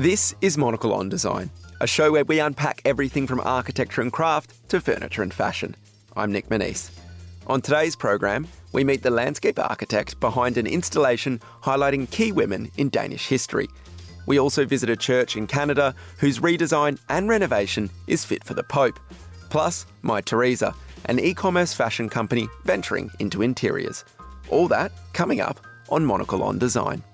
This is Monocle on Design, a show where we unpack everything from architecture and craft to furniture and fashion. I'm Nic Monisse. On today's program, we meet the landscape architect behind an installation highlighting key women in Danish history. We also visit a church in Canada whose redesign and renovation is fit for the Pope. Plus, Mytheresa, an e commerce fashion company venturing into interiors. All that coming up on Monocle on Design.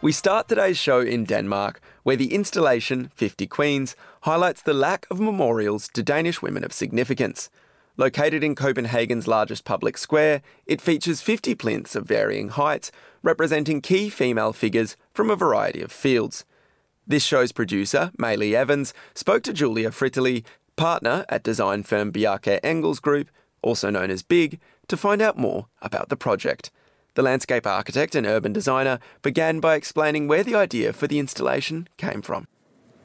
We start today's show in Denmark, where the installation 50 Queens highlights the lack of memorials to Danish women of significance. Located in Copenhagen's largest public square, it features 50 plinths of varying heights, representing key female figures from a variety of fields. This show's producer, Maylee Evans, spoke to Giulia Frittoli, partner at design firm Bjarke Ingels Group, also known as BIG, to find out more about the project. The landscape architect and urban designer began by explaining where the idea for the installation came from.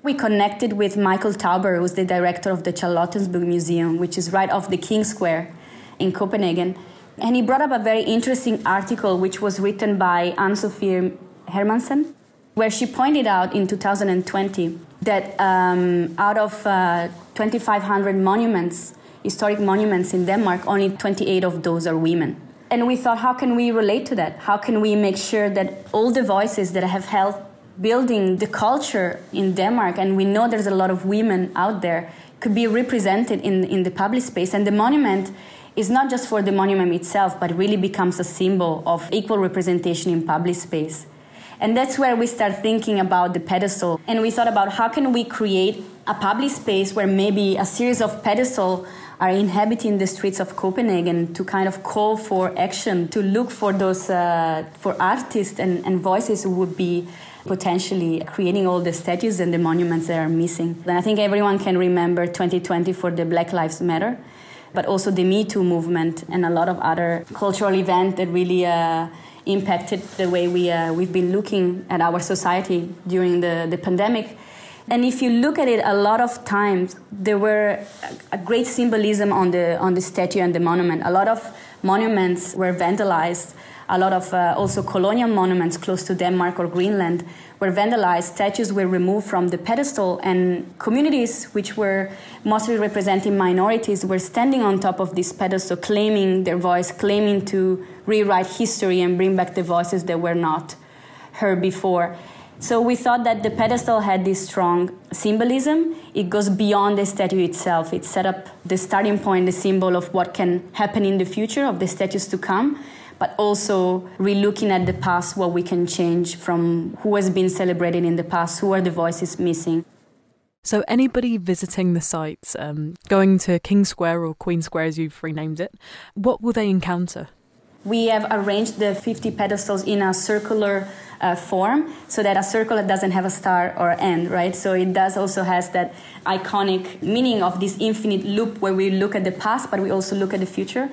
We connected with Michael Thouber, who's the director of the Charlottenborg Museum, which is right off the King Square in Copenhagen. And he brought up a very interesting article which was written by Anne Sophie Hermansen, where she pointed out in 2020 that um, out of uh, 2,500 monuments, historic monuments in Denmark, only 28 of those are women and we thought, how can we relate to that? How can we make sure that all the voices that have helped building the culture in Denmark, and we know there's a lot of women out there, could be represented in, in the public space. And the monument is not just for the monument itself, but really becomes a symbol of equal representation in public space. And that's where we start thinking about the pedestal. And we thought about how can we create a public space where maybe a series of pedestals are inhabiting the streets of Copenhagen to kind of call for action, to look for those uh, for artists and, and voices who would be potentially creating all the statues and the monuments that are missing. And I think everyone can remember 2020 for the Black Lives Matter, but also the Me Too movement and a lot of other cultural events that really uh, impacted the way we, uh, we've been looking at our society during the, the pandemic. And if you look at it, a lot of times there were a great symbolism on the on the statue and the monument. A lot of monuments were vandalized. A lot of uh, also colonial monuments close to Denmark or Greenland were vandalized. Statues were removed from the pedestal, and communities which were mostly representing minorities were standing on top of this pedestal, claiming their voice, claiming to rewrite history and bring back the voices that were not heard before. So we thought that the pedestal had this strong symbolism. It goes beyond the statue itself. It set up the starting point, the symbol of what can happen in the future, of the statues to come, but also relooking at the past, what we can change from who has been celebrated in the past, who are the voices missing. So, anybody visiting the site, um, going to King Square or Queen Square as you've renamed it, what will they encounter? We have arranged the 50 pedestals in a circular uh, form so that a circle doesn't have a start or end, right? So it does also has that iconic meaning of this infinite loop where we look at the past, but we also look at the future.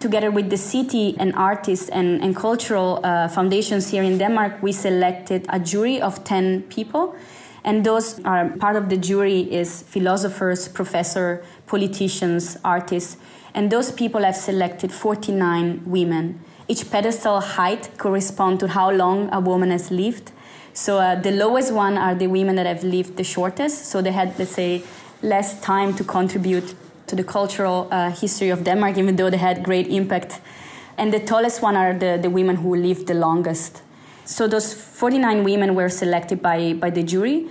Together with the city and artists and, and cultural uh, foundations here in Denmark, we selected a jury of 10 people. And those are part of the jury is philosophers, professor, politicians, artists. And those people have selected 49 women each pedestal height corresponds to how long a woman has lived. So uh, the lowest one are the women that have lived the shortest. So they had, let's say, less time to contribute to the cultural uh, history of Denmark, even though they had great impact. And the tallest one are the, the women who lived the longest. So those 49 women were selected by, by the jury.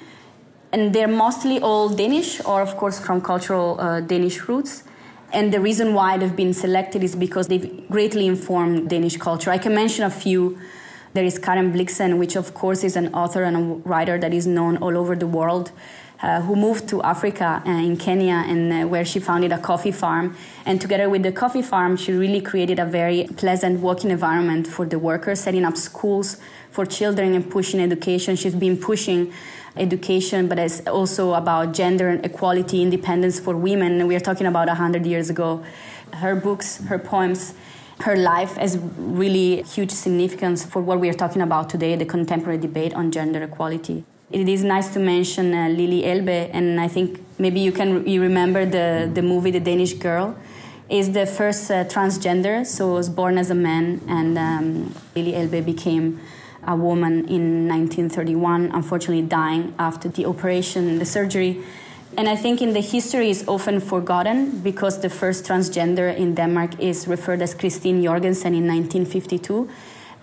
And they're mostly all Danish, or of course from cultural uh, Danish roots. And the reason why they've been selected is because they've greatly informed Danish culture. I can mention a few. There is Karen Blixen, which of course is an author and a writer that is known all over the world. Uh, who moved to Africa uh, in Kenya and uh, where she founded a coffee farm. And together with the coffee farm, she really created a very pleasant working environment for the workers, setting up schools for children and pushing education. She's been pushing education, but it's also about gender equality, independence for women. We are talking about 100 years ago. Her books, her poems, her life has really huge significance for what we are talking about today the contemporary debate on gender equality. It is nice to mention uh, Lili Elbe, and I think maybe you can you remember the, the movie The Danish Girl is the first uh, transgender, so was born as a man, and um, Lili Elbe became a woman in 1931, unfortunately dying after the operation, the surgery. And I think in the history is often forgotten because the first transgender in Denmark is referred as Christine Jorgensen in 1952.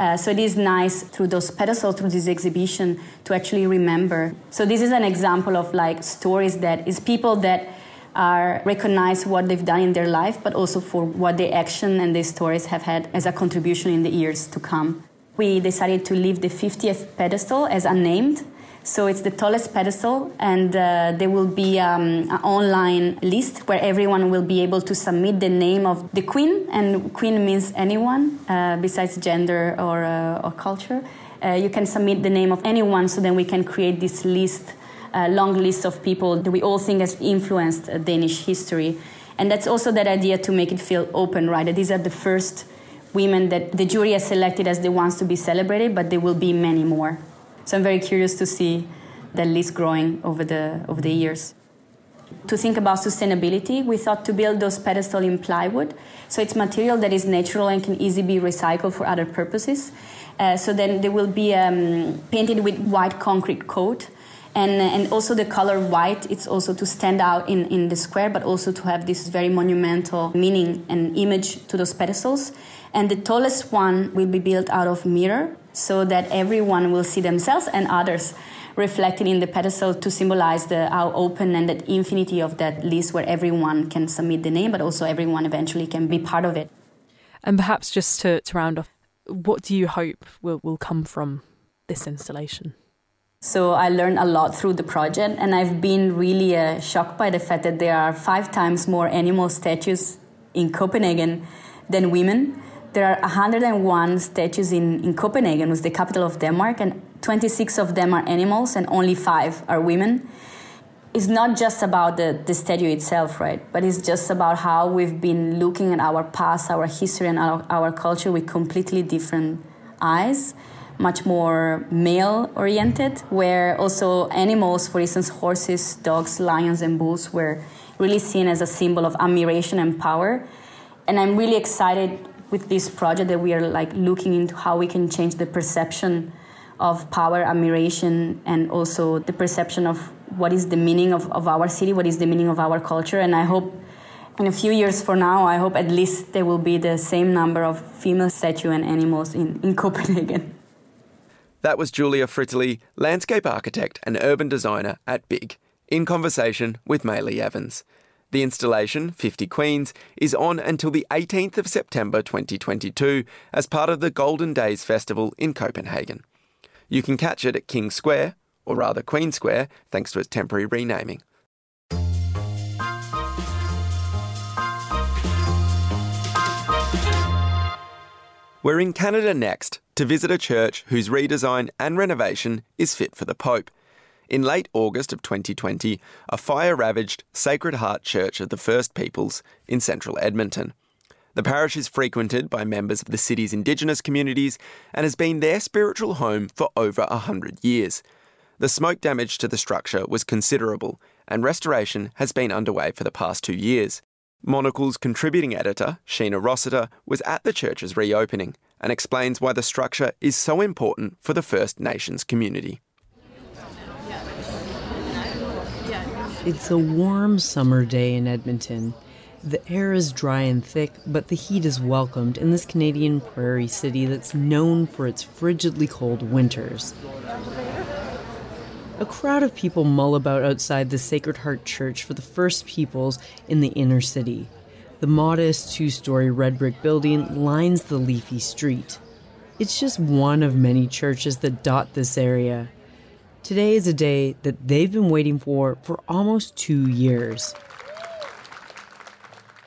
Uh, so it is nice through those pedestals, through this exhibition, to actually remember. So this is an example of like stories that is people that are recognize what they've done in their life, but also for what their action and their stories have had as a contribution in the years to come. We decided to leave the 50th pedestal as unnamed. So it's the tallest pedestal, and uh, there will be um, an online list where everyone will be able to submit the name of the queen, and queen means anyone uh, besides gender or, uh, or culture. Uh, you can submit the name of anyone, so then we can create this list a long list of people that we all think has influenced uh, Danish history. And that's also that idea to make it feel open, right? That these are the first women that the jury has selected as the ones to be celebrated, but there will be many more. So I'm very curious to see that list growing over the over the years. To think about sustainability, we thought to build those pedestals in plywood. So it's material that is natural and can easily be recycled for other purposes. Uh, so then they will be um, painted with white concrete coat and and also the color white it's also to stand out in in the square but also to have this very monumental meaning and image to those pedestals and the tallest one will be built out of mirror so that everyone will see themselves and others reflected in the pedestal to symbolize the how open and the infinity of that list where everyone can submit the name but also everyone eventually can be part of it and perhaps just to, to round off what do you hope will, will come from this installation so I learned a lot through the project, and I've been really uh, shocked by the fact that there are five times more animal statues in Copenhagen than women. There are 101 statues in, in Copenhagen, which is the capital of Denmark, and 26 of them are animals, and only five are women. It's not just about the, the statue itself, right? But it's just about how we've been looking at our past, our history, and our, our culture with completely different eyes much more male oriented, where also animals, for instance, horses, dogs, lions, and bulls, were really seen as a symbol of admiration and power. And I'm really excited with this project that we are like looking into how we can change the perception of power, admiration, and also the perception of what is the meaning of, of our city, what is the meaning of our culture. And I hope in a few years from now, I hope at least there will be the same number of female statue and animals in, in Copenhagen. That was Giulia Frittoli, landscape architect and urban designer at BIG, in conversation with Maylee Evans. The installation, 50 Queens, is on until the 18th of September 2022 as part of the Golden Days Festival in Copenhagen. You can catch it at King Square, or rather Queen Square, thanks to its temporary renaming. We're in Canada next to visit a church whose redesign and renovation is fit for the Pope. In late August of 2020, a fire ravaged Sacred Heart Church of the First Peoples in central Edmonton. The parish is frequented by members of the city's Indigenous communities and has been their spiritual home for over a hundred years. The smoke damage to the structure was considerable, and restoration has been underway for the past two years. Monocle's contributing editor, Sheena Rossiter, was at the church's reopening and explains why the structure is so important for the First Nations community. It's a warm summer day in Edmonton. The air is dry and thick, but the heat is welcomed in this Canadian prairie city that's known for its frigidly cold winters. A crowd of people mull about outside the Sacred Heart Church for the First Peoples in the inner city. The modest two story red brick building lines the leafy street. It's just one of many churches that dot this area. Today is a day that they've been waiting for for almost two years.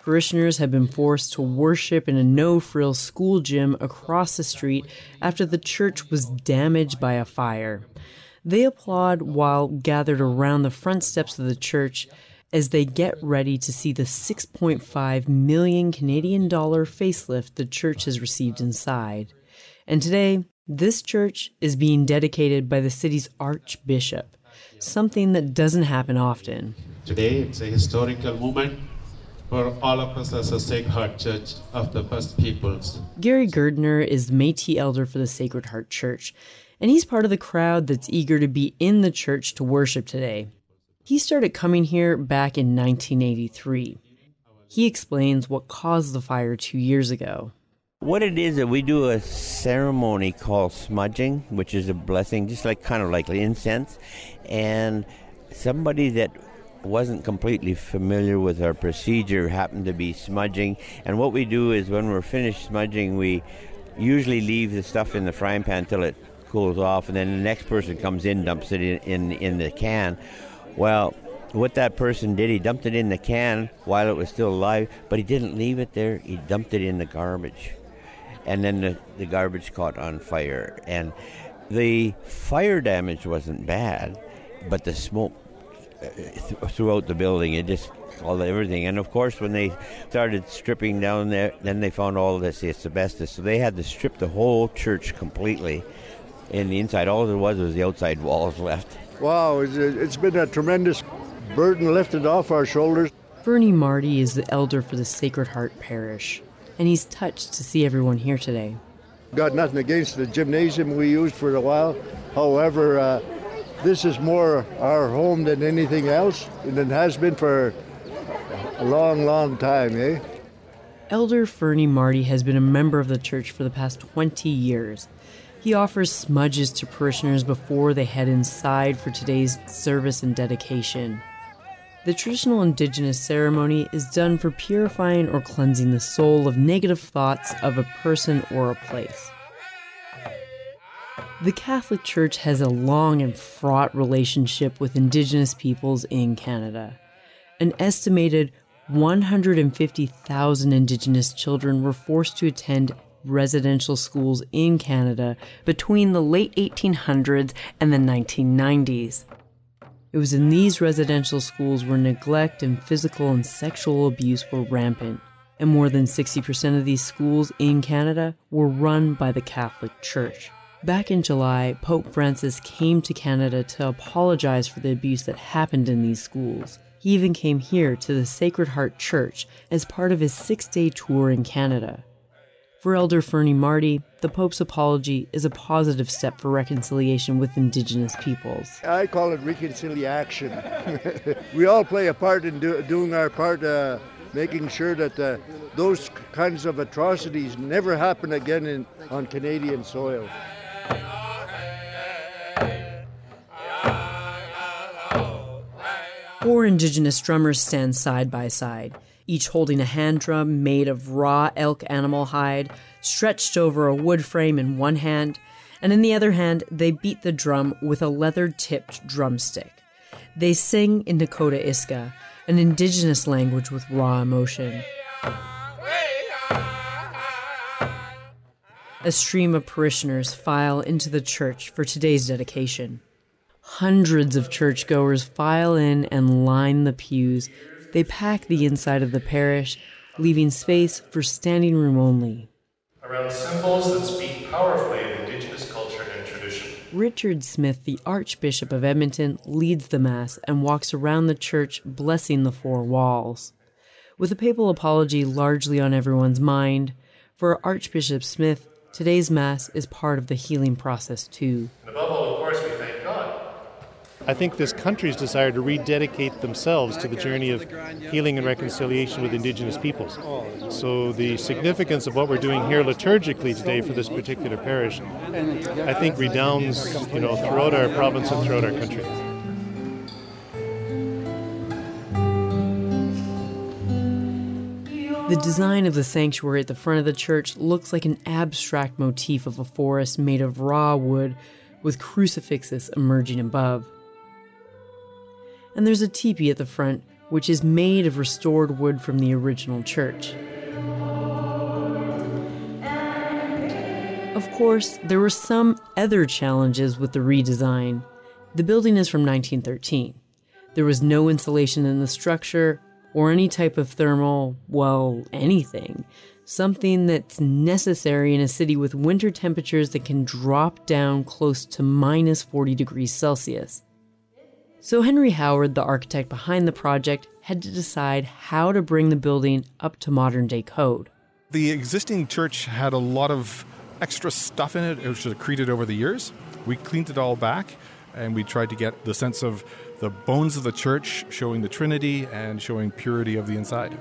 Parishioners have been forced to worship in a no frills school gym across the street after the church was damaged by a fire. They applaud while gathered around the front steps of the church as they get ready to see the 6.5 million Canadian dollar facelift the church has received inside. And today, this church is being dedicated by the city's archbishop, something that doesn't happen often. Today, it's a historical moment for all of us as a Sacred Heart Church of the First Peoples. Gary Girdner is the Metis elder for the Sacred Heart Church, and he's part of the crowd that's eager to be in the church to worship today. He started coming here back in 1983. He explains what caused the fire two years ago. What it is that we do a ceremony called smudging, which is a blessing, just like kind of like incense, and somebody that wasn't completely familiar with our procedure happened to be smudging. And what we do is when we're finished smudging, we usually leave the stuff in the frying pan until it cools off, and then the next person comes in, dumps it in, in, in the can. Well, what that person did, he dumped it in the can while it was still alive, but he didn't leave it there. He dumped it in the garbage. And then the, the garbage caught on fire. And the fire damage wasn't bad, but the smoke uh, th- throughout the building. It just all everything. And of course, when they started stripping down there, then they found all this asbestos. So they had to strip the whole church completely. In the inside, all there was was the outside walls left. Wow, it's been a tremendous burden lifted off our shoulders. Fernie Marty is the elder for the Sacred Heart Parish, and he's touched to see everyone here today. Got nothing against the gymnasium we used for a while. However, uh, this is more our home than anything else, and it has been for a long, long time, eh? Elder Fernie Marty has been a member of the church for the past 20 years. He offers smudges to parishioners before they head inside for today's service and dedication. The traditional indigenous ceremony is done for purifying or cleansing the soul of negative thoughts of a person or a place. The Catholic Church has a long and fraught relationship with Indigenous peoples in Canada. An estimated 150,000 Indigenous children were forced to attend residential schools in Canada between the late 1800s and the 1990s. It was in these residential schools where neglect and physical and sexual abuse were rampant, and more than 60% of these schools in Canada were run by the Catholic Church. Back in July, Pope Francis came to Canada to apologize for the abuse that happened in these schools. He even came here to the Sacred Heart Church as part of his six day tour in Canada. For Elder Fernie Marty, the Pope's apology is a positive step for reconciliation with Indigenous peoples. I call it reconciliation. we all play a part in do, doing our part, uh, making sure that uh, those kinds of atrocities never happen again in, on Canadian soil. Four Indigenous drummers stand side by side, each holding a hand drum made of raw elk animal hide, stretched over a wood frame in one hand, and in the other hand, they beat the drum with a leather tipped drumstick. They sing in Nakota Iska, an indigenous language with raw emotion. A stream of parishioners file into the church for today's dedication. Hundreds of churchgoers file in and line the pews. They pack the inside of the parish, leaving space for standing room only. Around symbols that speak powerfully of Indigenous culture and tradition. Richard Smith, the Archbishop of Edmonton, leads the Mass and walks around the church, blessing the four walls. With a papal apology largely on everyone's mind, for Archbishop Smith, today's Mass is part of the healing process, too. And above all, of course, we thank God I think this country's desire to rededicate themselves to the journey of healing and reconciliation with Indigenous peoples. So the significance of what we're doing here liturgically today for this particular parish, I think redounds, you know, throughout our province and throughout our country. The design of the sanctuary at the front of the church looks like an abstract motif of a forest made of raw wood with crucifixes emerging above and there's a teepee at the front, which is made of restored wood from the original church. Of course, there were some other challenges with the redesign. The building is from 1913. There was no insulation in the structure or any type of thermal, well, anything. Something that's necessary in a city with winter temperatures that can drop down close to minus 40 degrees Celsius. So Henry Howard, the architect behind the project, had to decide how to bring the building up to modern day code. The existing church had a lot of extra stuff in it, which was accreted over the years. We cleaned it all back and we tried to get the sense of the bones of the church showing the Trinity and showing purity of the inside.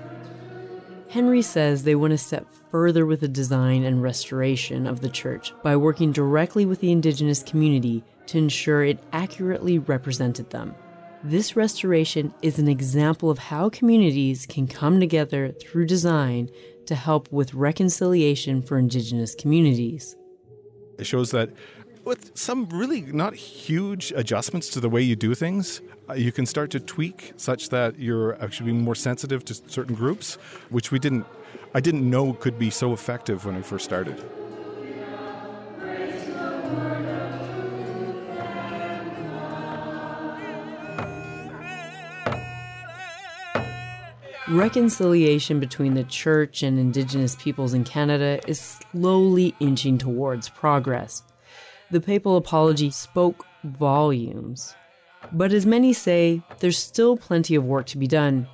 Henry says they went a step further with the design and restoration of the church by working directly with the indigenous community to ensure it accurately represented them. This restoration is an example of how communities can come together through design to help with reconciliation for indigenous communities. It shows that with some really not huge adjustments to the way you do things, uh, you can start to tweak such that you're actually being more sensitive to certain groups, which we didn't I didn't know could be so effective when I first started. Reconciliation between the church and Indigenous peoples in Canada is slowly inching towards progress. The papal apology spoke volumes. But as many say, there's still plenty of work to be done.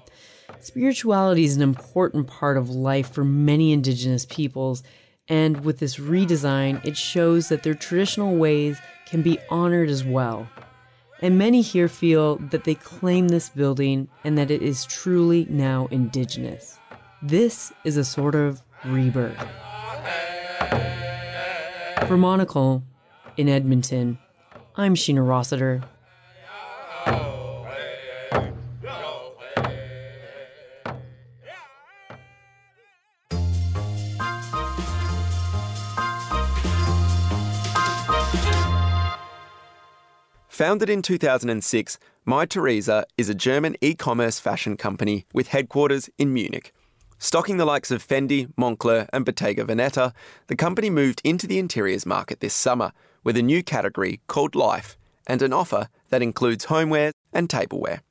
Spirituality is an important part of life for many Indigenous peoples, and with this redesign, it shows that their traditional ways can be honored as well. And many here feel that they claim this building and that it is truly now indigenous. This is a sort of rebirth. For Monocle, in Edmonton, I'm Sheena Rossiter. Founded in 2006, Mytheresa is a German e commerce fashion company with headquarters in Munich. Stocking the likes of Fendi, Moncler, and Bottega Veneta, the company moved into the interiors market this summer with a new category called Life and an offer that includes homeware and tableware.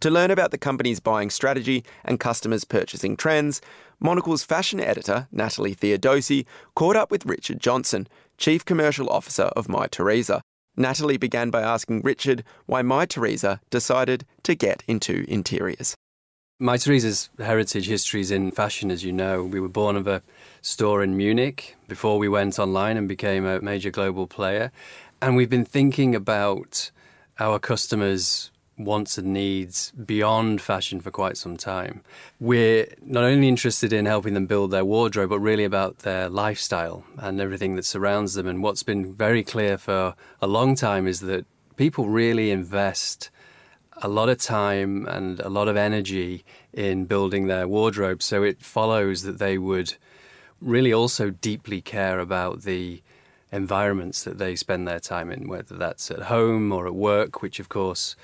To learn about the company's buying strategy and customers' purchasing trends, Monocle's fashion editor, Natalie Theodosi, caught up with Richard Johnson, Chief Commercial Officer of Mytheresa, Natalie began by asking Richard why Mytheresa decided to get into interiors. Mytheresa's heritage history is in fashion, as you know. We were born of a store in Munich before we went online and became a major global player. And we've been thinking about our customers' wants and needs beyond fashion for quite some time. We're not only interested in helping them build their wardrobe, but really about their lifestyle and everything that surrounds them. And what's been very clear for a long time is that people really invest a lot of time and a lot of energy in building their wardrobe. So it follows that they would really also deeply care about the environments that they spend their time in, whether that's at home or at work, which of course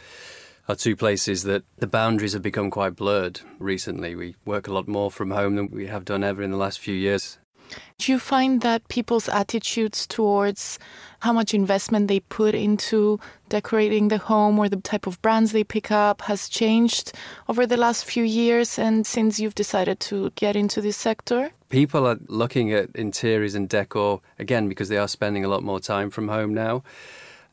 are two places that the boundaries have become quite blurred recently. We work a lot more from home than we have done ever in the last few years. Do you find that people's attitudes towards how much investment they put into decorating the home or the type of brands they pick up has changed over the last few years and since you've decided to get into this sector? People are looking at interiors and decor again because they are spending a lot more time from home now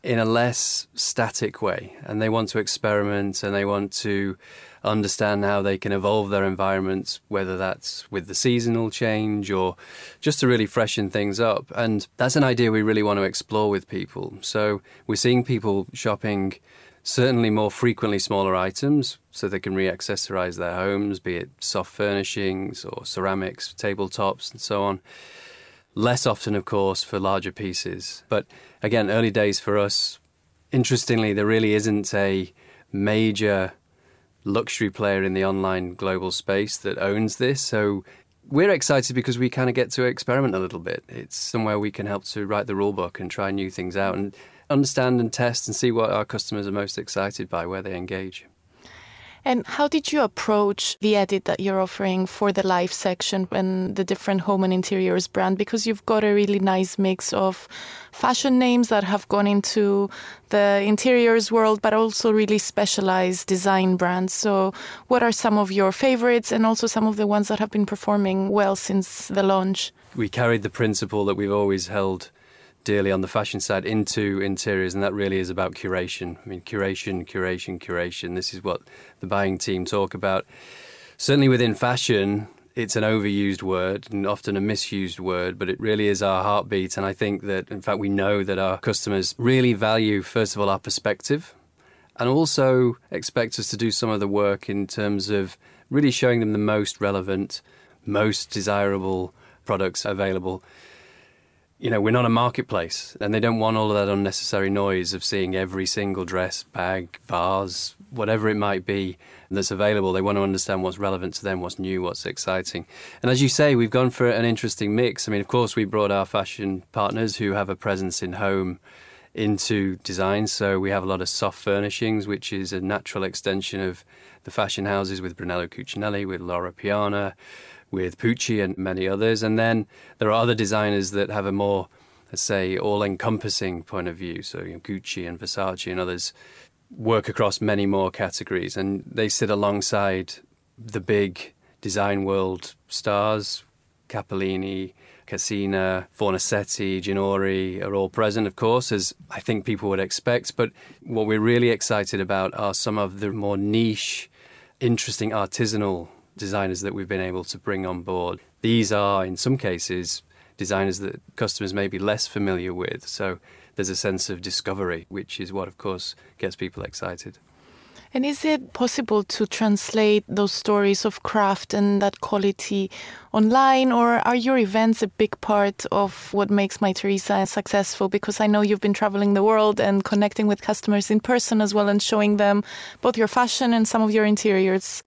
in a less static way and they want to experiment and they want to understand how they can evolve their environments whether that's with the seasonal change or just to really freshen things up. And that's an idea we really want to explore with people. So we're seeing people shopping certainly more frequently smaller items so they can re-accessorize their homes be it soft furnishings or ceramics tabletops and so on less often, of course, for larger pieces. But again, early days for us. Interestingly, there really isn't a major luxury player in the online global space that owns this. So we're excited because we kind of get to experiment a little bit. It's somewhere we can help to write the rule book and try new things out and understand and test and see what our customers are most excited by, where they engage. And how did you approach the edit that you're offering for the life section and the different home and interiors brand? Because you've got a really nice mix of fashion names that have gone into the interiors world, but also really specialized design brands. So, what are some of your favorites and also some of the ones that have been performing well since the launch? We carried the principle that we've always held dearly on the fashion side into interiors, and that really is about curation. I mean, curation, curation, curation. This is what the buying team talk about. Certainly within fashion, it's an overused word and often a misused word, but it really is our heartbeat. And I think that, in fact, we know that our customers really value, first of all, our perspective and also expect us to do some of the work in terms of really showing them the most relevant, most desirable products available. You know, we're not a marketplace, and they don't want all of that unnecessary noise of seeing every single dress, bag, vase, whatever it might be that's available. They want to understand what's relevant to them, what's new, what's exciting. And as you say, we've gone for an interesting mix. I mean, of course, we brought our fashion partners who have a presence in home into design. So we have a lot of soft furnishings, which is a natural extension of the fashion houses with Brunello Cucinelli, with Loro Piana, with Pucci, and many others. And then there are other designers that have a more, let's say, all encompassing point of view. So you know, Gucci and Versace and others work across many more categories. And they sit alongside the big design world stars, Cappellini, Cassina, Fornasetti, Ginori are all present, of course, as I think people would expect. But what we're really excited about are some of the more niche, interesting artisanal designers that we've been able to bring on board. These are, in some cases, designers that customers may be less familiar with. So there's a sense of discovery, which is what, of course, gets people excited. And is it possible to translate those stories of craft and that quality online, or are your events a big part of what makes Mytheresa successful? Because I know you've been traveling the world and connecting with customers in person as well and showing them both your fashion and some of your interiors.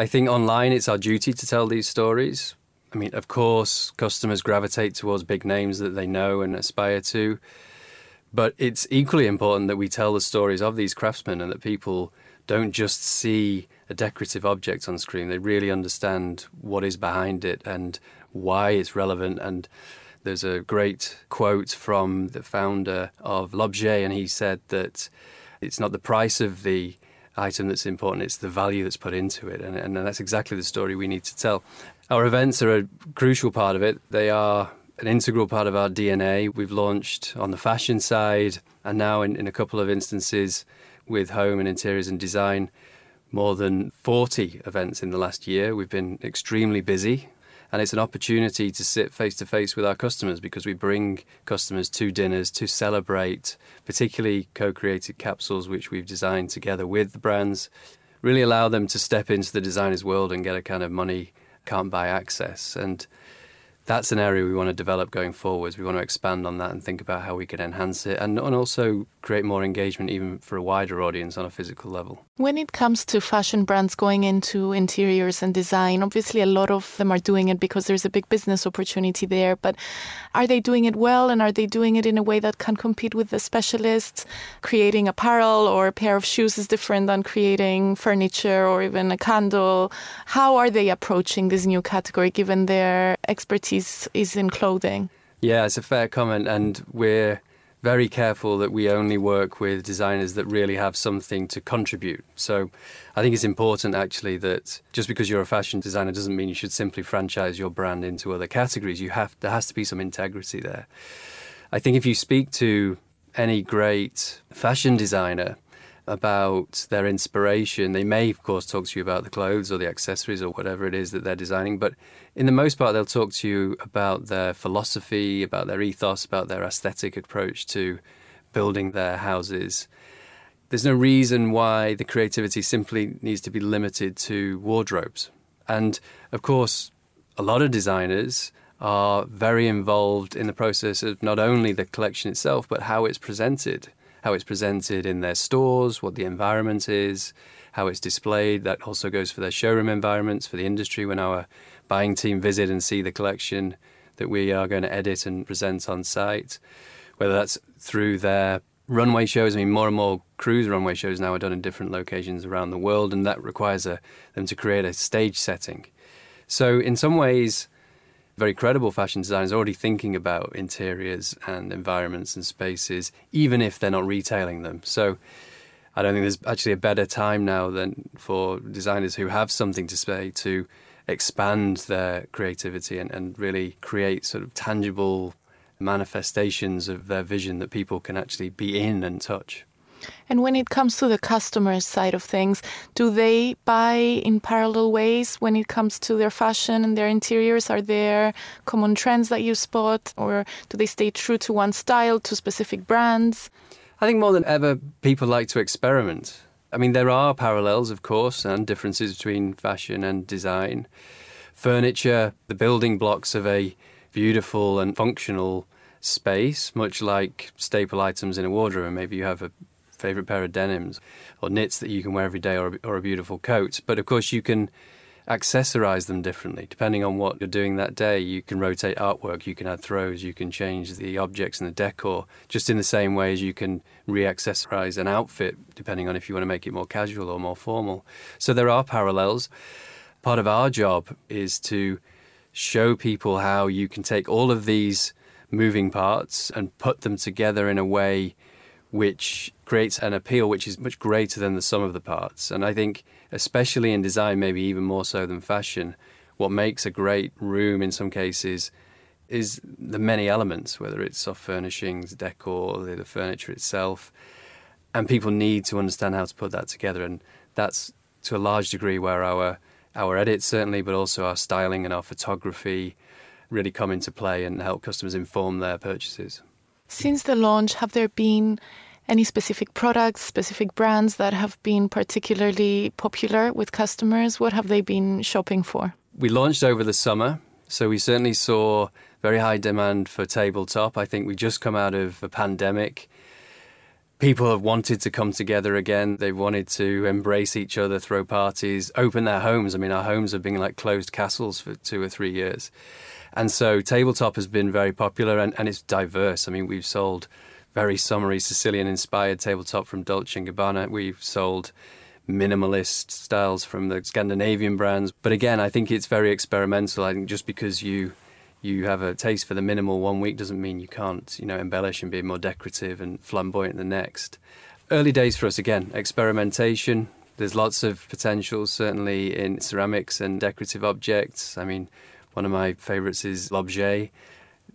I think online it's our duty to tell these stories. I mean, of course, customers gravitate towards big names that they know and aspire to. But it's equally important that we tell the stories of these craftsmen and that people don't just see a decorative object on screen. They really understand what is behind it and why it's relevant. And there's a great quote from the founder of L'Objet, and he said that it's not the price of the item that's important, it's the value that's put into it. And, and that's exactly the story we need to tell. Our events are a crucial part of it. They are an integral part of our DNA. We've launched on the fashion side and now in, in a couple of instances with home and interiors and design more than 40 events in the last year. We've been extremely busy and it's an opportunity to sit face to face with our customers because we bring customers to dinners to celebrate particularly co-created capsules which we've designed together with the brands really allow them to step into the designer's world and get a kind of money can't buy access. And that's an area we want to develop going forwards. We want to expand on that and think about how we can enhance it and, and also create more engagement even for a wider audience on a physical level. When it comes to fashion brands going into interiors and design, obviously a lot of them are doing it because there's a big business opportunity there. But are they doing it well and are they doing it in a way that can compete with the specialists? Creating apparel or a pair of shoes is different than creating furniture or even a candle. How are they approaching this new category given their expertise? Is is in clothing. Yeah, it's a fair comment, and we're very careful that we only work with designers that really have something to contribute. So I think it's important actually that just because you're a fashion designer doesn't mean you should simply franchise your brand into other categories. You have there has to be some integrity there. I think if you speak to any great fashion designer, about their inspiration. They may, of course, talk to you about the clothes or the accessories or whatever it is that they're designing, but in the most part, they'll talk to you about their philosophy, about their ethos, about their aesthetic approach to building their houses. There's no reason why the creativity simply needs to be limited to wardrobes. And of course, a lot of designers are very involved in the process of not only the collection itself, but how it's presented how it's presented in their stores, what the environment is, how it's displayed. That also goes for their showroom environments, for the industry when our buying team visit and see the collection that we are going to edit and present on site, whether that's through their runway shows. I mean, more and more cruise runway shows now are done in different locations around the world, and that requires a, them to create a stage setting. So, in some ways, very credible fashion designers already thinking about interiors and environments and spaces, even if they're not retailing them. So I don't think there's actually a better time now than for designers who have something to say to expand their creativity and, and really create sort of tangible manifestations of their vision that people can actually be in and touch. And when it comes to the customer side of things, do they buy in parallel ways when it comes to their fashion and their interiors? Are there common trends that you spot, or do they stay true to one style, to specific brands? I think more than ever, people like to experiment. I mean, there are parallels, of course, and differences between fashion and design. Furniture, the building blocks of a beautiful and functional space, much like staple items in a wardrobe. Maybe you have a favorite pair of denims or knits that you can wear every day or, or a beautiful coat. But of course, you can accessorize them differently depending on what you're doing that day. You can rotate artwork, you can add throws, you can change the objects and the decor, just in the same way as you can re accessorize an outfit depending on if you want to make it more casual or more formal. So there are parallels. Part of our job is to show people how you can take all of these moving parts and put them together in a way which creates an appeal which is much greater than the sum of the parts. And I think, especially in design, maybe even more so than fashion, what makes a great room in some cases is the many elements, whether it's soft furnishings, decor, the, the furniture itself. And people need to understand how to put that together. And that's to a large degree where our our edits certainly, but also our styling and our photography really come into play and help customers inform their purchases. Since the launch, have there been any specific products, specific brands that have been particularly popular with customers? What have they been shopping for? We launched over the summer, so we certainly saw very high demand for tabletop. I think we just come out of a pandemic people have wanted to come together again. They've wanted to embrace each other, throw parties, open their homes. I mean, our homes have been like closed castles for two or three years. And so tabletop has been very popular and, and it's diverse. I mean, we've sold very summery Sicilian inspired tabletop from Dolce & Gabbana. We've sold minimalist styles from the Scandinavian brands. But again, I think it's very experimental. I think just because you you have a taste for the minimal one week doesn't mean you can't, you know, embellish and be more decorative and flamboyant the next. Early days for us again, experimentation. There's lots of potential, certainly in ceramics and decorative objects. I mean, one of my favourites is l'objet.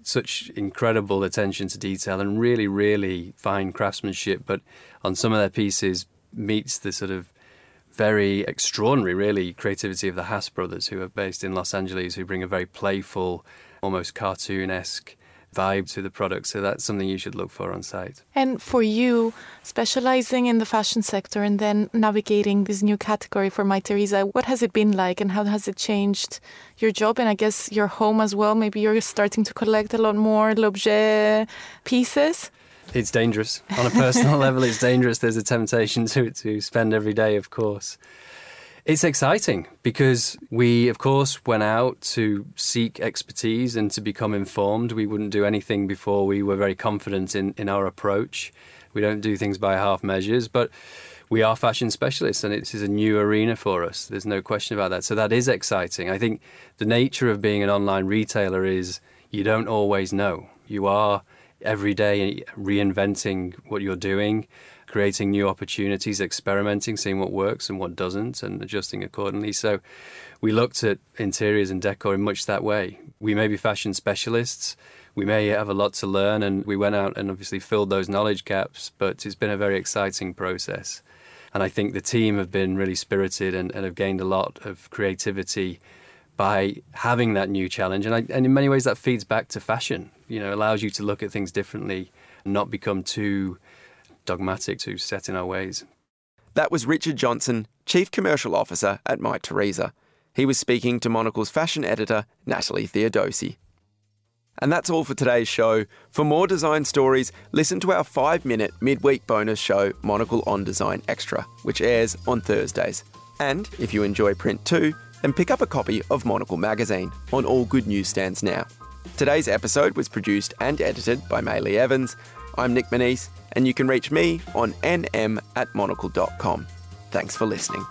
Such incredible attention to detail and really, really fine craftsmanship, but on some of their pieces meets the sort of very extraordinary, really, creativity of the Haas brothers, who are based in Los Angeles, who bring a very playful, almost cartoon esque vibe to the product. So that's something you should look for on site. And for you, specializing in the fashion sector and then navigating this new category for Mytheresa, what has it been like and how has it changed your job and I guess your home as well? Maybe you're starting to collect a lot more l'objet pieces. It's dangerous. On a personal level, it's dangerous. There's a temptation to, to spend every day, of course. It's exciting because we, of course, went out to seek expertise and to become informed. We wouldn't do anything before we were very confident in, in our approach. We don't do things by half measures, but we are fashion specialists and this is a new arena for us. There's no question about that. So that is exciting. I think the nature of being an online retailer is you don't always know. You are every day reinventing what you're doing creating new opportunities, experimenting, seeing what works and what doesn't, and adjusting accordingly. So we looked at interiors and decor in much that way. We may be fashion specialists. We may have a lot to learn, and we went out and obviously filled those knowledge gaps, but it's been a very exciting process. And I think the team have been really spirited and, and have gained a lot of creativity by having that new challenge. And, I, and in many ways, that feeds back to fashion. You know, allows you to look at things differently and not become too dogmatic to set in our ways. That was Richard Johnson, Chief Commercial Officer at Mytheresa. He was speaking to Monocle's fashion editor, Natalie Theodosi. And that's all for today's show. For more design stories, listen to our five minute midweek bonus show, Monocle on Design Extra, which airs on Thursdays. And if you enjoy print too, then pick up a copy of Monocle magazine on all good newsstands now. Today's episode was produced and edited by Maylee Evans. I'm Nic Monisse, and you can reach me on nm at monocle.com. Thanks for listening.